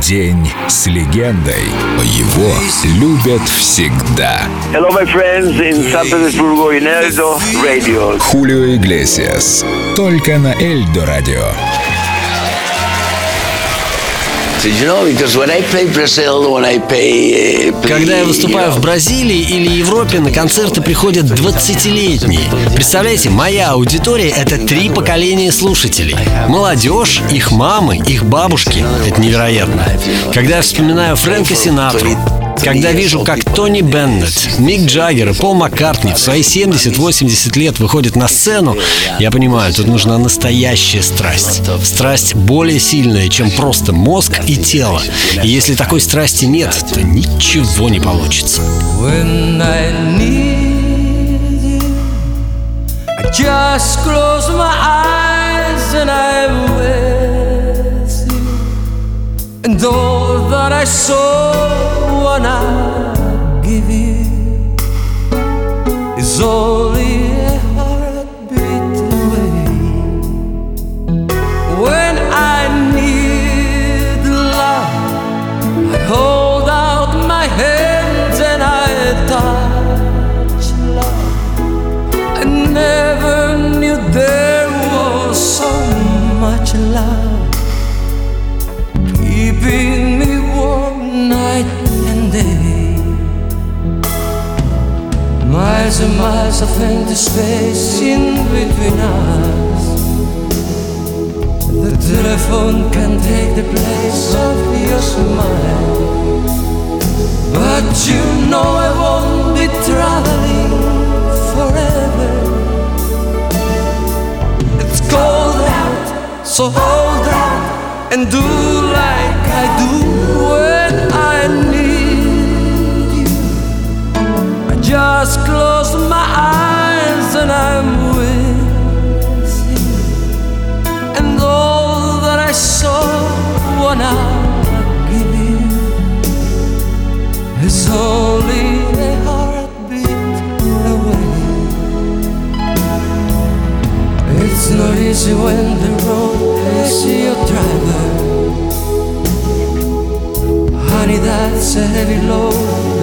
День с легендой. Его любят всегда. Hello, my friends in San Petersburgo in Eldo Radio. Хулио Иглесиас. Только на Эльдо Радио. Когда я выступаю в Бразилии или Европе, на концерты приходят 20-летние. Представляете, моя аудитория — это три поколения слушателей. Молодежь, их мамы, их бабушки. Это невероятно. Когда я вспоминаю Фрэнка Синатру, когда вижу, как Тони Беннет, Мик Джаггер и Пол Маккартни в свои 70-80 лет выходят на сцену, я понимаю, тут нужна настоящая страсть. Страсть более сильная, чем просто мозг и тело. И если такой страсти нет, то ничего не получится. Just close my eyes all that I saw when I give you. Is only Miles and miles of empty space in between us. The telephone can take the place of your smile. But you know I won't be traveling forever. It's cold out, so hold out and do like I do easy when the road is your driver. Honey, that's a heavy load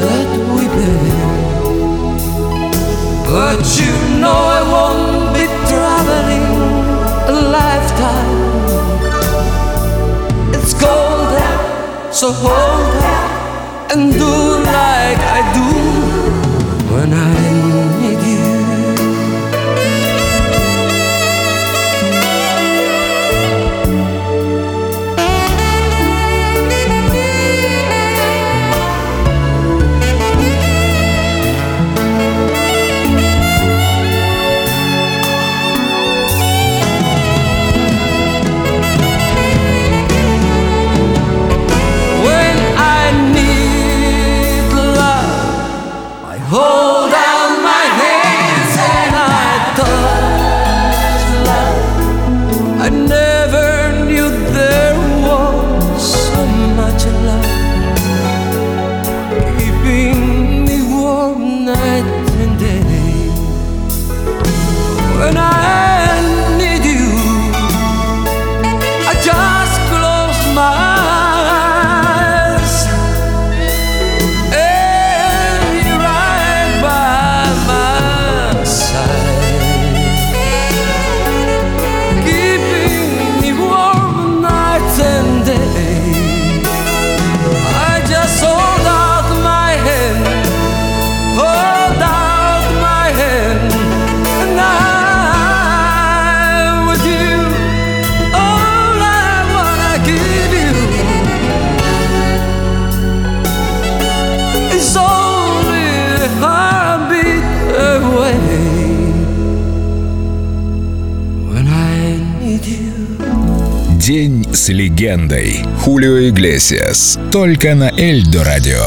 that we bear. But you know I won't be traveling a lifetime. It's cold out, so hold out and do like I do День с легендой. Хулио Иглесиас. Только на Эльдо Радио.